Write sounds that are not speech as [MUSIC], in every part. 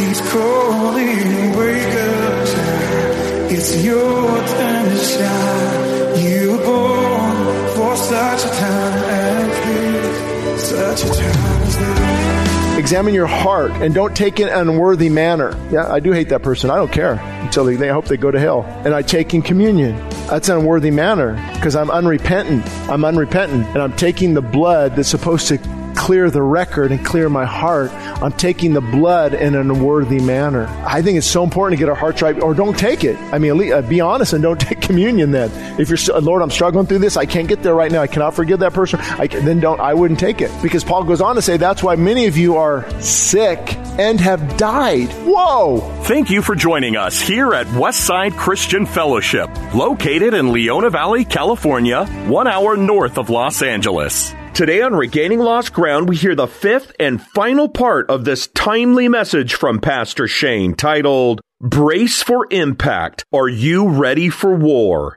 It's calling, wake up time. It's your time to shine. You were born for such a time as. Such a time as this. Examine your heart and don't take it in an unworthy manner. Yeah, I do hate that person. I don't care until they, they hope they go to hell. And I take in communion. That's an unworthy manner because I'm unrepentant. I'm unrepentant and I'm taking the blood that's supposed to clear the record and clear my heart. I'm taking the blood in an unworthy manner. I think it's so important to get our hearts right, or don't take it. I mean, uh, be honest and don't [LAUGHS] take communion. Then, if you're Lord, I'm struggling through this. I can't get there right now. I cannot forgive that person. I can, then don't. I wouldn't take it because Paul goes on to say that's why many of you are sick and have died. Whoa! Thank you for joining us here at Westside Christian Fellowship, located in Leona Valley, California, one hour north of Los Angeles. Today on Regaining Lost Ground, we hear the fifth and final part of this timely message from Pastor Shane titled, Brace for Impact. Are you ready for war?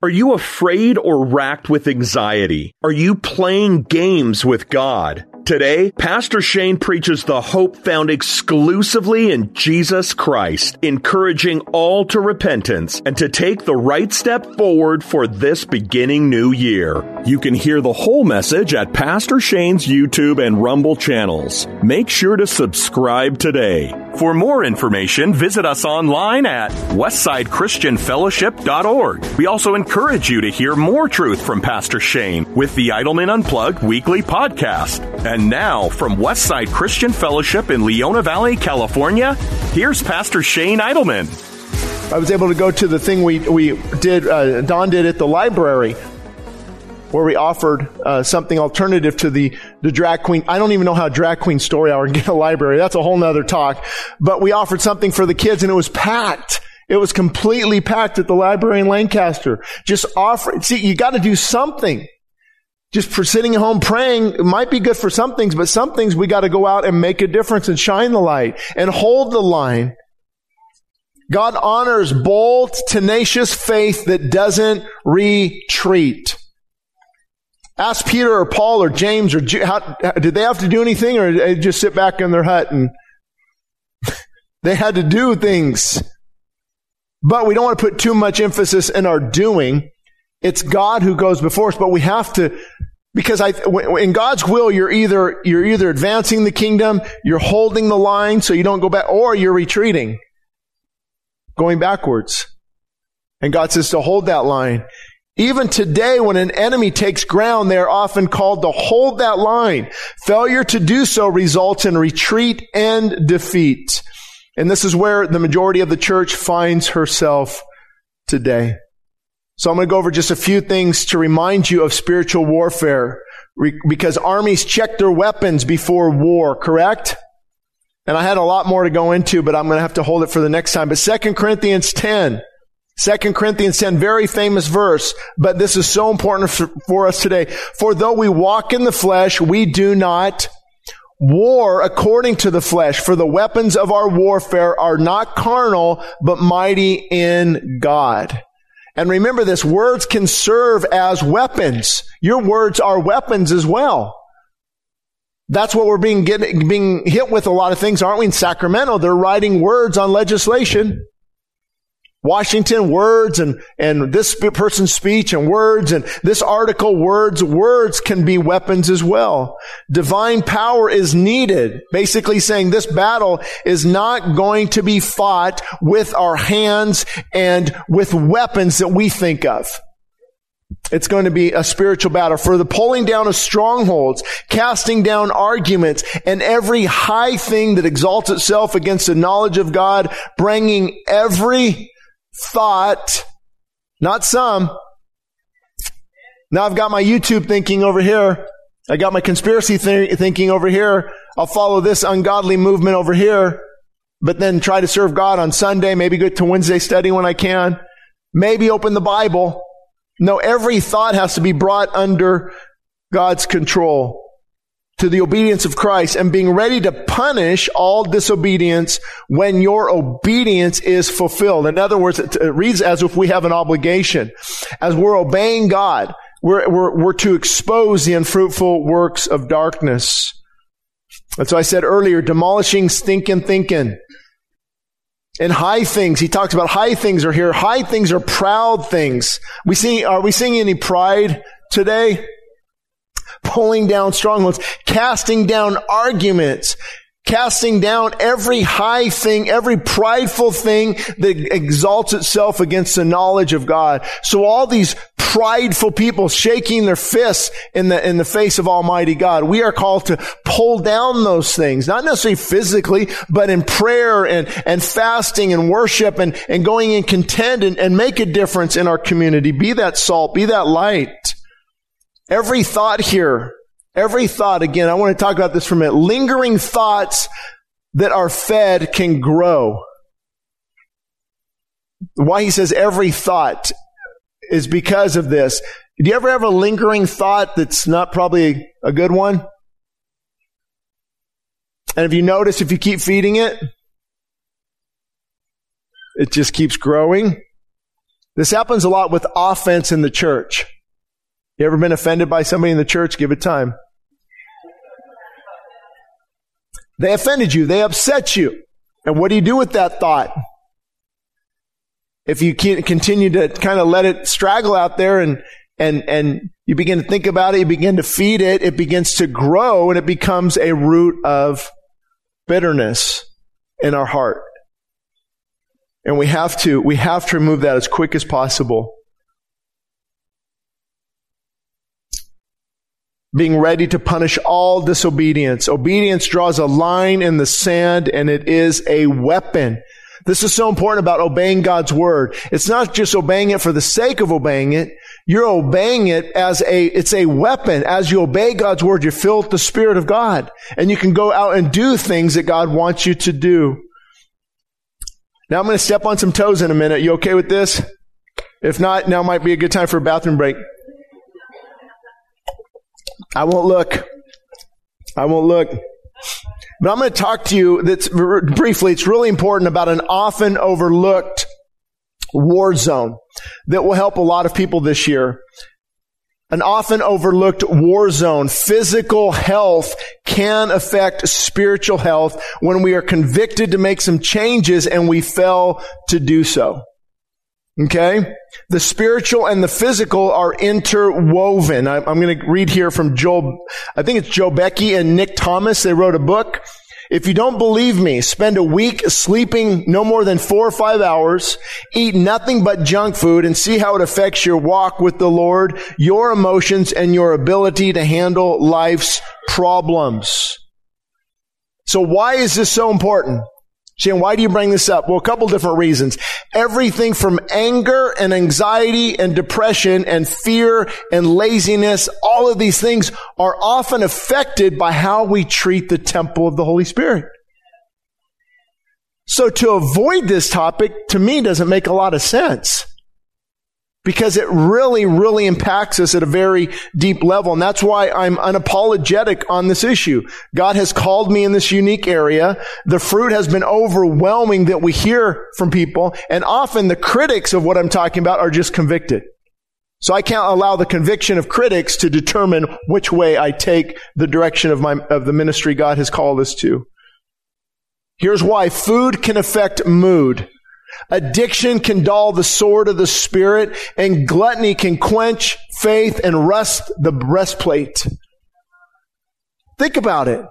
Are you afraid or racked with anxiety? Are you playing games with God? Today, Pastor Shane preaches the hope found exclusively in Jesus Christ, encouraging all to repentance and to take the right step forward for this beginning new year. You can hear the whole message at Pastor Shane's YouTube and Rumble channels. Make sure to subscribe today. For more information, visit us online at westsidechristianfellowship.org. We also encourage you to hear more truth from Pastor Shane with the Idleman Unplugged weekly podcast. And now, from Westside Christian Fellowship in Leona Valley, California, here's Pastor Shane Idleman. I was able to go to the thing we, we did, uh, Don did at the library, where we offered uh, something alternative to the, the drag queen. I don't even know how drag queen story hour get a library. That's a whole nother talk. But we offered something for the kids and it was packed. It was completely packed at the library in Lancaster. Just offer, see, you got to do something. Just for sitting at home praying it might be good for some things, but some things we got to go out and make a difference and shine the light and hold the line. God honors bold, tenacious faith that doesn't retreat. Ask Peter or Paul or James or how, did they have to do anything or did they just sit back in their hut and [LAUGHS] they had to do things. But we don't want to put too much emphasis in our doing. It's God who goes before us, but we have to, because I, in God's will, you're either, you're either advancing the kingdom, you're holding the line so you don't go back, or you're retreating, going backwards. And God says to hold that line. Even today, when an enemy takes ground, they are often called to hold that line. Failure to do so results in retreat and defeat. And this is where the majority of the church finds herself today. So I'm going to go over just a few things to remind you of spiritual warfare because armies check their weapons before war, correct? And I had a lot more to go into, but I'm going to have to hold it for the next time. But 2 Corinthians 10, 2 Corinthians 10, very famous verse, but this is so important for, for, us today. For though we walk in the flesh, we do not war according to the flesh. For the weapons of our warfare are not carnal, but mighty in God. And remember this, words can serve as weapons. Your words are weapons as well. That's what we're being getting, being hit with a lot of things, aren't we? In Sacramento, they're writing words on legislation. Washington, words and, and this person's speech and words and this article, words, words can be weapons as well. Divine power is needed. Basically saying this battle is not going to be fought with our hands and with weapons that we think of. It's going to be a spiritual battle for the pulling down of strongholds, casting down arguments, and every high thing that exalts itself against the knowledge of God, bringing every thought, not some. Now I've got my YouTube thinking over here. I got my conspiracy th- thinking over here. I'll follow this ungodly movement over here, but then try to serve God on Sunday, maybe go to Wednesday study when I can, maybe open the Bible. No, every thought has to be brought under God's control to the obedience of Christ and being ready to punish all disobedience when your obedience is fulfilled. In other words, it reads as if we have an obligation. As we're obeying God, we're, we're, we're to expose the unfruitful works of darkness. That's why I said earlier, demolishing stinking thinking. And high things, he talks about high things are here. High things are proud things. We see, are we seeing any pride today? Pulling down strongholds, casting down arguments, casting down every high thing, every prideful thing that exalts itself against the knowledge of God. So all these prideful people shaking their fists in the, in the face of Almighty God. We are called to pull down those things, not necessarily physically, but in prayer and, and fasting and worship and, and going in content and, and make a difference in our community. Be that salt, be that light. Every thought here, every thought, again, I want to talk about this for a minute. Lingering thoughts that are fed can grow. Why he says every thought is because of this. Do you ever have a lingering thought that's not probably a good one? And if you notice, if you keep feeding it, it just keeps growing. This happens a lot with offense in the church. You ever been offended by somebody in the church? Give it time. They offended you. They upset you. And what do you do with that thought? If you continue to kind of let it straggle out there and, and, and you begin to think about it, you begin to feed it, it begins to grow and it becomes a root of bitterness in our heart. And we have to, we have to remove that as quick as possible. Being ready to punish all disobedience. Obedience draws a line in the sand and it is a weapon. This is so important about obeying God's word. It's not just obeying it for the sake of obeying it. You're obeying it as a, it's a weapon. As you obey God's word, you're filled with the Spirit of God and you can go out and do things that God wants you to do. Now I'm going to step on some toes in a minute. You okay with this? If not, now might be a good time for a bathroom break. I won't look. I won't look. But I'm going to talk to you that's briefly, it's really important about an often overlooked war zone that will help a lot of people this year. An often overlooked war zone. Physical health can affect spiritual health when we are convicted to make some changes and we fail to do so. Okay? The spiritual and the physical are interwoven. I, am going to read here from Joel, I think it's Joe Becky and Nick Thomas. They wrote a book. If you don't believe me, spend a week sleeping no more than four or five hours, eat nothing but junk food, and see how it affects your walk with the Lord, your emotions, and your ability to handle life's problems. So why is this so important? Shane, why do you bring this up? Well, a couple different reasons. Everything from anger and anxiety and depression and fear and laziness, all of these things are often affected by how we treat the temple of the Holy Spirit. So to avoid this topic, to me, doesn't make a lot of sense because it really, really impacts us at a very deep level. And that's why I'm unapologetic on this issue. God has called me in this unique area. The fruit has been overwhelming that we hear from people. And often the critics of what I'm talking about are just convicted. So I can't allow the conviction of critics to determine which way I take the direction of my, of the ministry God has called us to. Here's why food can affect mood. Addiction can dull the sword of the spirit and gluttony can quench faith and rust the breastplate. Think about it.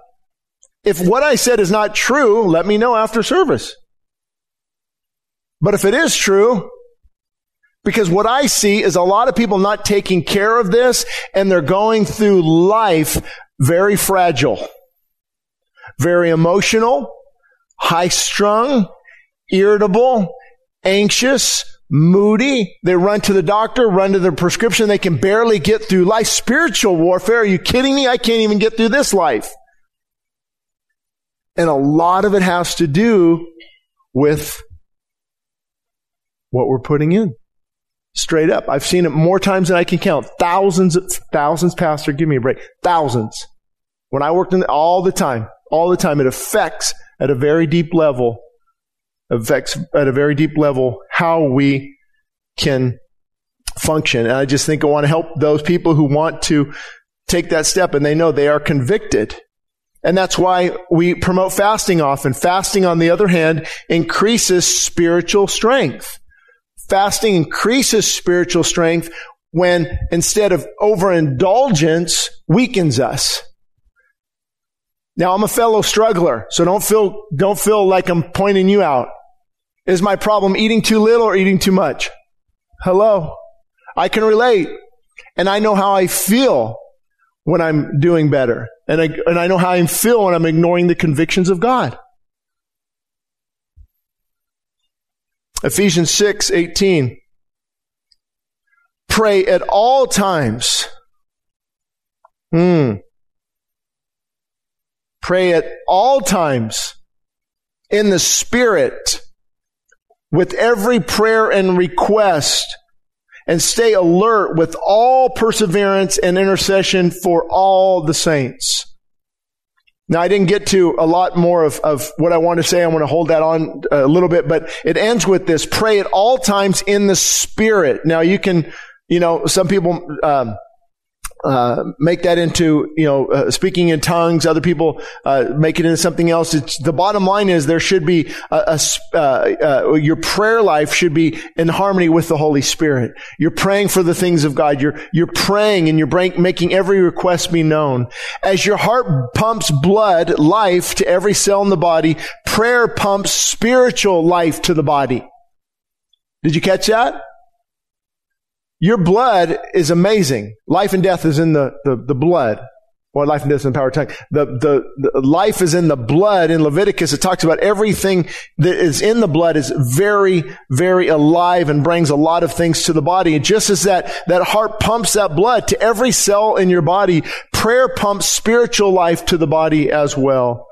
If what I said is not true, let me know after service. But if it is true, because what I see is a lot of people not taking care of this and they're going through life very fragile, very emotional, high strung, irritable, anxious, moody. They run to the doctor, run to their prescription. They can barely get through life. Spiritual warfare. Are you kidding me? I can't even get through this life. And a lot of it has to do with what we're putting in. Straight up. I've seen it more times than I can count. Thousands, thousands, Pastor, give me a break. Thousands. When I worked in all the time, all the time, it affects at a very deep level, affects at a very deep level how we can function. And I just think I want to help those people who want to take that step and they know they are convicted. And that's why we promote fasting often. Fasting, on the other hand, increases spiritual strength. Fasting increases spiritual strength when instead of overindulgence weakens us. Now I'm a fellow struggler, so don't feel, don't feel like I'm pointing you out. Is my problem eating too little or eating too much? Hello? I can relate. And I know how I feel when I'm doing better. And I, and I know how I feel when I'm ignoring the convictions of God. Ephesians 6, 18. Pray at all times. Hmm. Pray at all times in the Spirit with every prayer and request and stay alert with all perseverance and intercession for all the saints. Now, I didn't get to a lot more of, of what I want to say. I want to hold that on a little bit, but it ends with this. Pray at all times in the Spirit. Now, you can, you know, some people, um, uh, make that into you know uh, speaking in tongues. Other people uh, make it into something else. It's the bottom line is there should be a, a uh, uh, your prayer life should be in harmony with the Holy Spirit. You're praying for the things of God. You're you're praying and you're making every request be known. As your heart pumps blood life to every cell in the body, prayer pumps spiritual life to the body. Did you catch that? Your blood is amazing. Life and death is in the, the, the blood. Or life and death is in the power of tongue. The, the, the life is in the blood. In Leviticus, it talks about everything that is in the blood is very, very alive and brings a lot of things to the body. Just as that, that heart pumps that blood to every cell in your body, prayer pumps spiritual life to the body as well.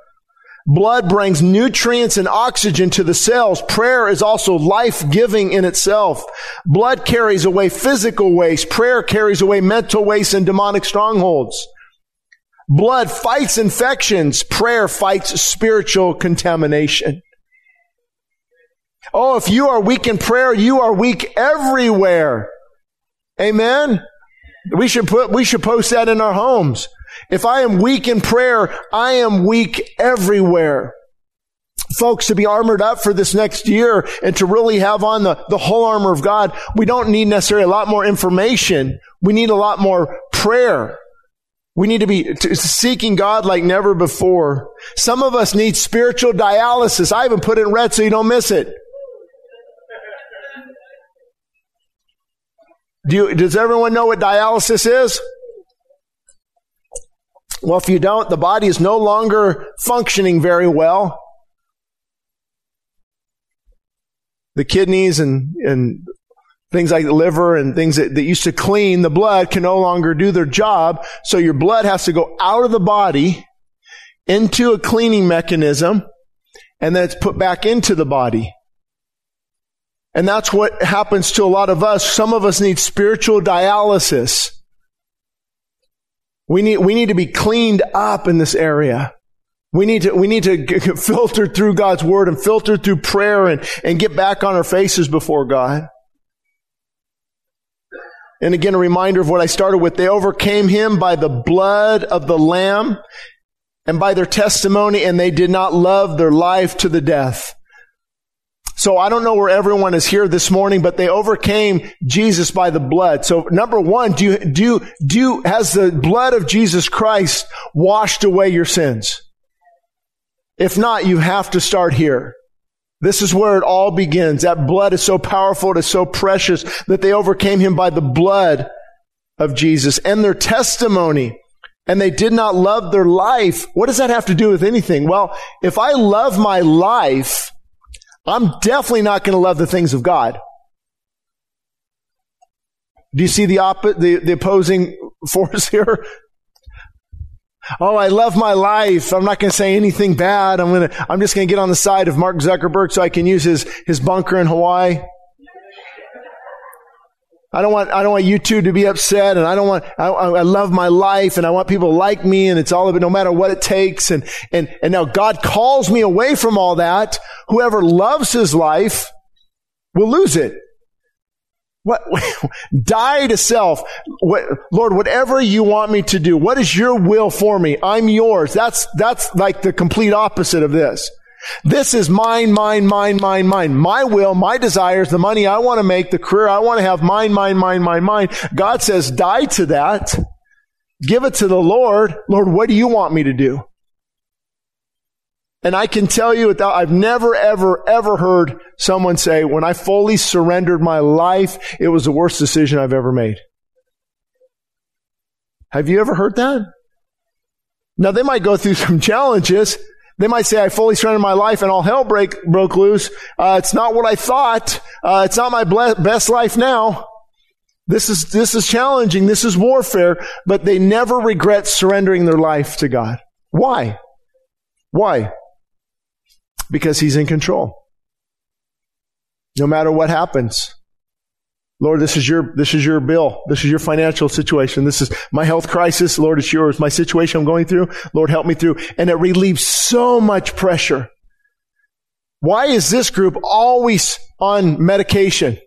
Blood brings nutrients and oxygen to the cells. Prayer is also life-giving in itself. Blood carries away physical waste. Prayer carries away mental waste and demonic strongholds. Blood fights infections. Prayer fights spiritual contamination. Oh, if you are weak in prayer, you are weak everywhere. Amen. We should put, we should post that in our homes. If I am weak in prayer, I am weak everywhere. Folks, to be armored up for this next year and to really have on the, the whole armor of God, we don't need necessarily a lot more information. We need a lot more prayer. We need to be seeking God like never before. Some of us need spiritual dialysis. I even put it in red so you don't miss it. Do you, does everyone know what dialysis is? Well, if you don't, the body is no longer functioning very well. The kidneys and, and things like the liver and things that, that used to clean the blood can no longer do their job. So your blood has to go out of the body into a cleaning mechanism and then it's put back into the body. And that's what happens to a lot of us. Some of us need spiritual dialysis. We need, we need to be cleaned up in this area. We need to, we need to get filter through God's word and filter through prayer and, and get back on our faces before God. And again, a reminder of what I started with. They overcame him by the blood of the Lamb and by their testimony, and they did not love their life to the death. So I don't know where everyone is here this morning, but they overcame Jesus by the blood. So number one, do you, do do has the blood of Jesus Christ washed away your sins? If not, you have to start here. This is where it all begins. That blood is so powerful, it is so precious that they overcame him by the blood of Jesus and their testimony. And they did not love their life. What does that have to do with anything? Well, if I love my life, I'm definitely not going to love the things of God. Do you see the, op- the, the opposing [LAUGHS] force here? Oh, I love my life. I'm not going to say anything bad. I'm going to, I'm just going to get on the side of Mark Zuckerberg so I can use his, his bunker in Hawaii. I don't want, I don't want you two to be upset and I don't want, I, I love my life and I want people to like me and it's all of it no matter what it takes. And, and, and now God calls me away from all that. Whoever loves his life will lose it. What, [LAUGHS] die to self. What, Lord, whatever you want me to do, what is your will for me? I'm yours. That's, that's like the complete opposite of this. This is mine, mine, mine, mine, mine. My will, my desires, the money I want to make, the career I want to have, mine, mine, mine, mine, mine. God says, die to that. Give it to the Lord. Lord, what do you want me to do? And I can tell you without, I've never, ever, ever heard someone say, when I fully surrendered my life, it was the worst decision I've ever made. Have you ever heard that? Now they might go through [LAUGHS] some challenges. They might say, I fully surrendered my life and all hell break, broke loose. Uh, it's not what I thought. Uh, it's not my ble- best life now. This is, this is challenging. This is warfare, but they never regret surrendering their life to God. Why? Why? Because He's in control. No matter what happens. Lord, this is your, this is your bill. This is your financial situation. This is my health crisis. Lord, it's yours. My situation I'm going through. Lord, help me through. And it relieves so much pressure. Why is this group always on medication?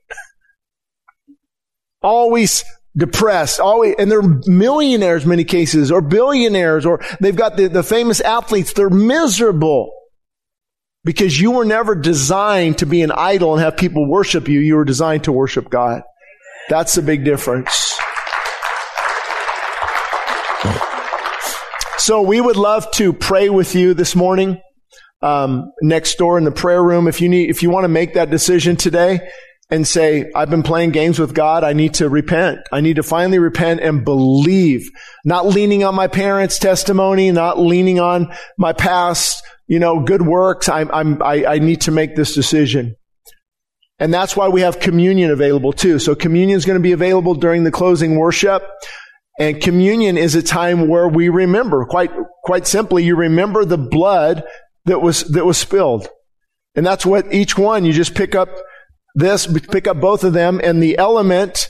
always depressed, always, and they're millionaires many cases, or billionaires, or they've got the, the famous athletes. They're miserable. Because you were never designed to be an idol and have people worship you. You were designed to worship God. That's the big difference. So we would love to pray with you this morning. Um, next door in the prayer room, if you need, if you want to make that decision today and say, I've been playing games with God. I need to repent. I need to finally repent and believe, not leaning on my parents' testimony, not leaning on my past, you know, good works. I'm, I'm, I, I need to make this decision. And that's why we have communion available too. So communion is going to be available during the closing worship. And communion is a time where we remember, quite, quite simply, you remember the blood that was, that was spilled. And that's what each one, you just pick up this, pick up both of them and the element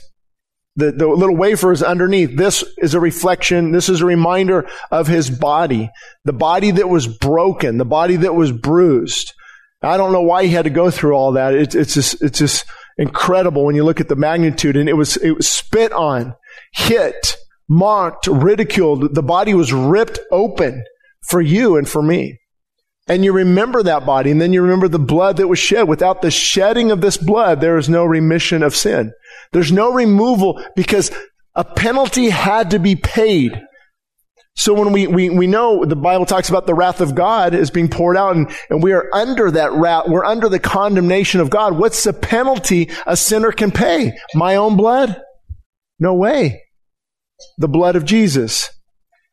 the, the little wafers underneath. This is a reflection. This is a reminder of his body. The body that was broken. The body that was bruised. I don't know why he had to go through all that. It, it's just, it's just incredible when you look at the magnitude and it was, it was spit on, hit, mocked, ridiculed. The body was ripped open for you and for me. And you remember that body and then you remember the blood that was shed. Without the shedding of this blood, there is no remission of sin. There's no removal because a penalty had to be paid. So when we, we, we know the Bible talks about the wrath of God is being poured out and, and we are under that wrath, we're under the condemnation of God. What's the penalty a sinner can pay? My own blood? No way. The blood of Jesus.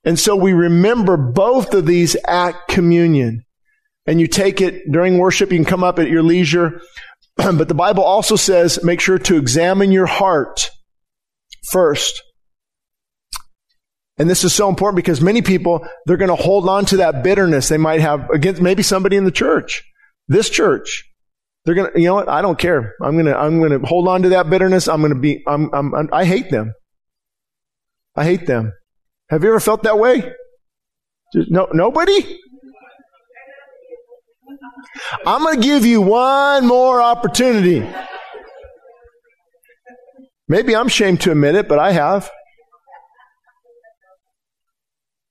And so we remember both of these at communion. And you take it during worship, you can come up at your leisure. [CLEARS THROAT] but the Bible also says make sure to examine your heart first. And this is so important because many people, they're going to hold on to that bitterness they might have against maybe somebody in the church, this church. They're going to, you know what? I don't care. I'm going to, I'm going to hold on to that bitterness. I'm going to be, I'm, I'm, I'm, I hate them. I hate them. Have you ever felt that way? No, nobody? I'm going to give you one more opportunity. Maybe I'm ashamed to admit it, but I have.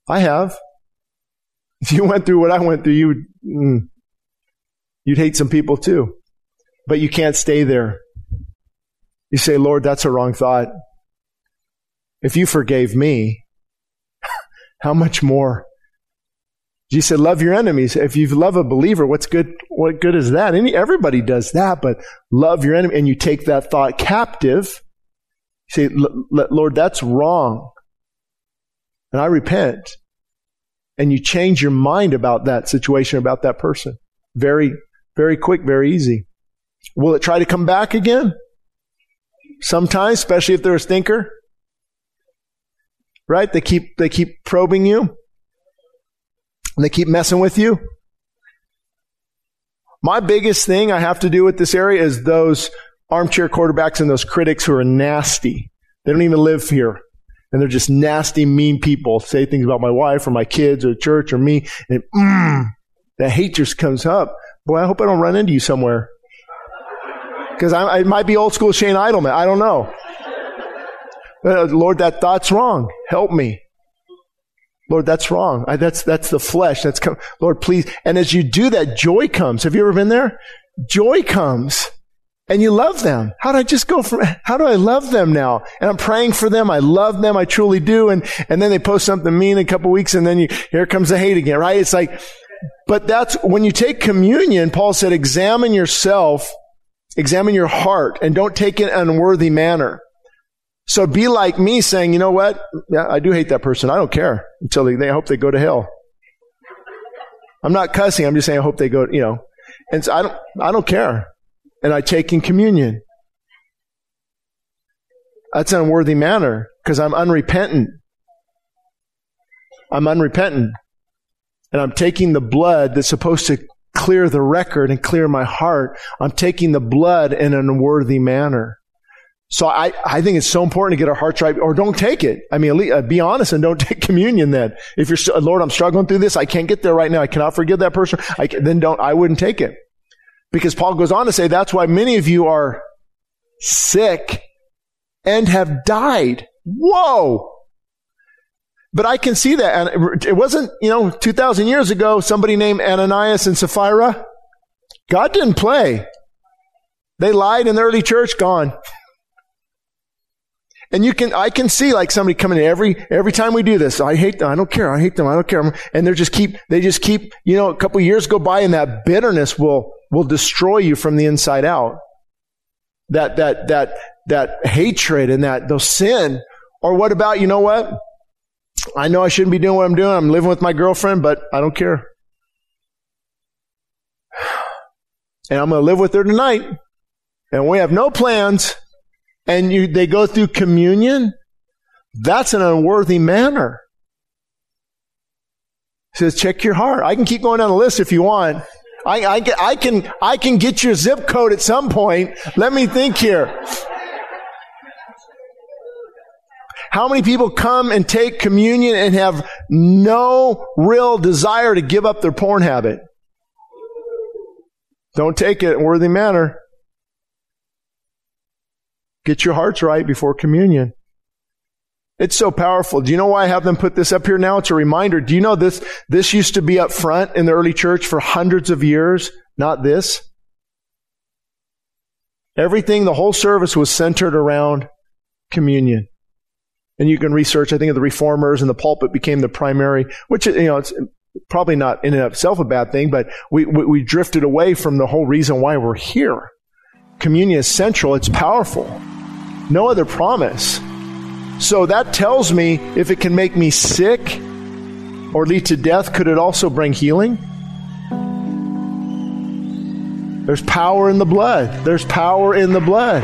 I have. If you went through what I went through, you would, mm, you'd hate some people too. but you can't stay there. You say, Lord, that's a wrong thought. If you forgave me, [LAUGHS] how much more? Jesus said, love your enemies. If you love a believer, what's good, what good is that? Any, everybody does that, but love your enemy and you take that thought captive. You say, Lord, that's wrong. And I repent. And you change your mind about that situation, about that person. Very, very quick, very easy. Will it try to come back again? Sometimes, especially if they're a stinker. Right? They keep, they keep probing you. And they keep messing with you. My biggest thing I have to do with this area is those armchair quarterbacks and those critics who are nasty. They don't even live here. And they're just nasty, mean people. Say things about my wife or my kids or church or me. And mm, that hate just comes up. Boy, I hope I don't run into you somewhere. Because I, I, might be old school Shane Idleman. I don't know. Uh, Lord, that thought's wrong. Help me. Lord, that's wrong. I, that's, that's the flesh. That's, come. Lord, please. And as you do that, joy comes. Have you ever been there? Joy comes and you love them. How do I just go from, how do I love them now? And I'm praying for them. I love them. I truly do. And, and then they post something mean a couple weeks and then you, here comes the hate again, right? It's like, but that's when you take communion, Paul said, examine yourself Examine your heart and don't take it in an unworthy manner. So be like me saying, you know what? Yeah, I do hate that person. I don't care until they, they hope they go to hell. I'm not cussing. I'm just saying I hope they go, you know. And so I don't, I don't care. And I take in communion. That's an unworthy manner because I'm unrepentant. I'm unrepentant. And I'm taking the blood that's supposed to clear the record and clear my heart. I'm taking the blood in an unworthy manner. So I, I think it's so important to get our hearts right, or don't take it. I mean, uh, be honest and don't [LAUGHS] take communion then. If you're, Lord, I'm struggling through this. I can't get there right now. I cannot forgive that person. I, then don't, I wouldn't take it. Because Paul goes on to say that's why many of you are sick and have died. Whoa! But I can see that. And it wasn't, you know, 2,000 years ago, somebody named Ananias and Sapphira. God didn't play. They lied in the early church, gone. And you can, I can see like somebody coming in every, every time we do this. I hate them. I don't care. I hate them. I don't care. And they're just keep, they just keep, you know, a couple years go by and that bitterness will, will destroy you from the inside out. That, that, that, that hatred and that, those sin. Or what about, you know what? I know I shouldn't be doing what I'm doing. I'm living with my girlfriend, but I don't care. [SIGHS] And I'm going to live with her tonight. And we have no plans. And you, they go through communion. That's an unworthy manner. says, check your heart. I can keep going down the list if you want. I, I, I, can, I can get your zip code at some point. Let me think here. How many people come and take communion and have no real desire to give up their porn habit? Don't take it in worthy manner. Get your hearts right before communion. It's so powerful. Do you know why I have them put this up here now? It's a reminder. Do you know this, this used to be up front in the early church for hundreds of years? Not this. Everything, the whole service was centered around communion and you can research, I think, of the reformers and the pulpit became the primary, which, you know, it's probably not in and of itself a bad thing, but we, we, we drifted away from the whole reason why we're here. Communion is central. It's powerful. No other promise. So that tells me if it can make me sick or lead to death, could it also bring healing? There's power in the blood. There's power in the blood.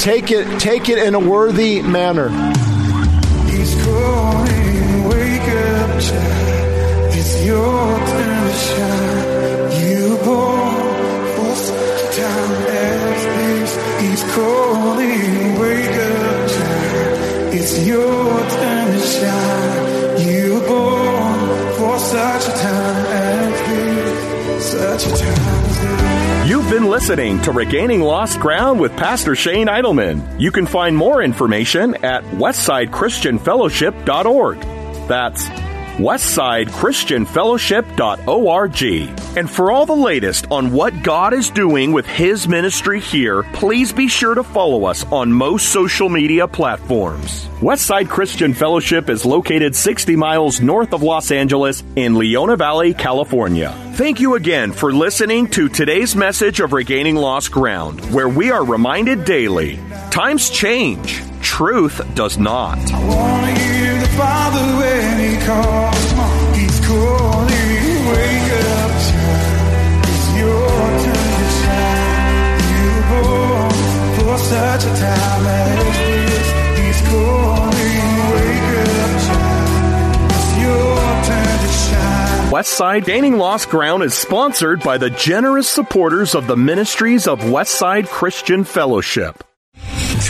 Take it, take it in a worthy manner. He's calling, wake up, child. It's your turn to shine. It's your. You've been listening to Regaining Lost Ground with Pastor Shane Idleman. You can find more information at westsidechristianfellowship.org. That's westsidechristianfellowship.org. And for all the latest on what God is doing with His ministry here, please be sure to follow us on most social media platforms. Westside Christian Fellowship is located 60 miles north of Los Angeles in Leona Valley, California. Thank you again for listening to today's message of Regaining Lost Ground, where we are reminded daily times change, truth does not. Father when He calls. Come on, He's calling. Wake up, child. It's your turn to shine. You were born for such a time as this. He's calling. Wake up, child. It's your turn to shine. Westside Gaining Lost Ground is sponsored by the generous supporters of the ministries of Westside Christian Fellowship.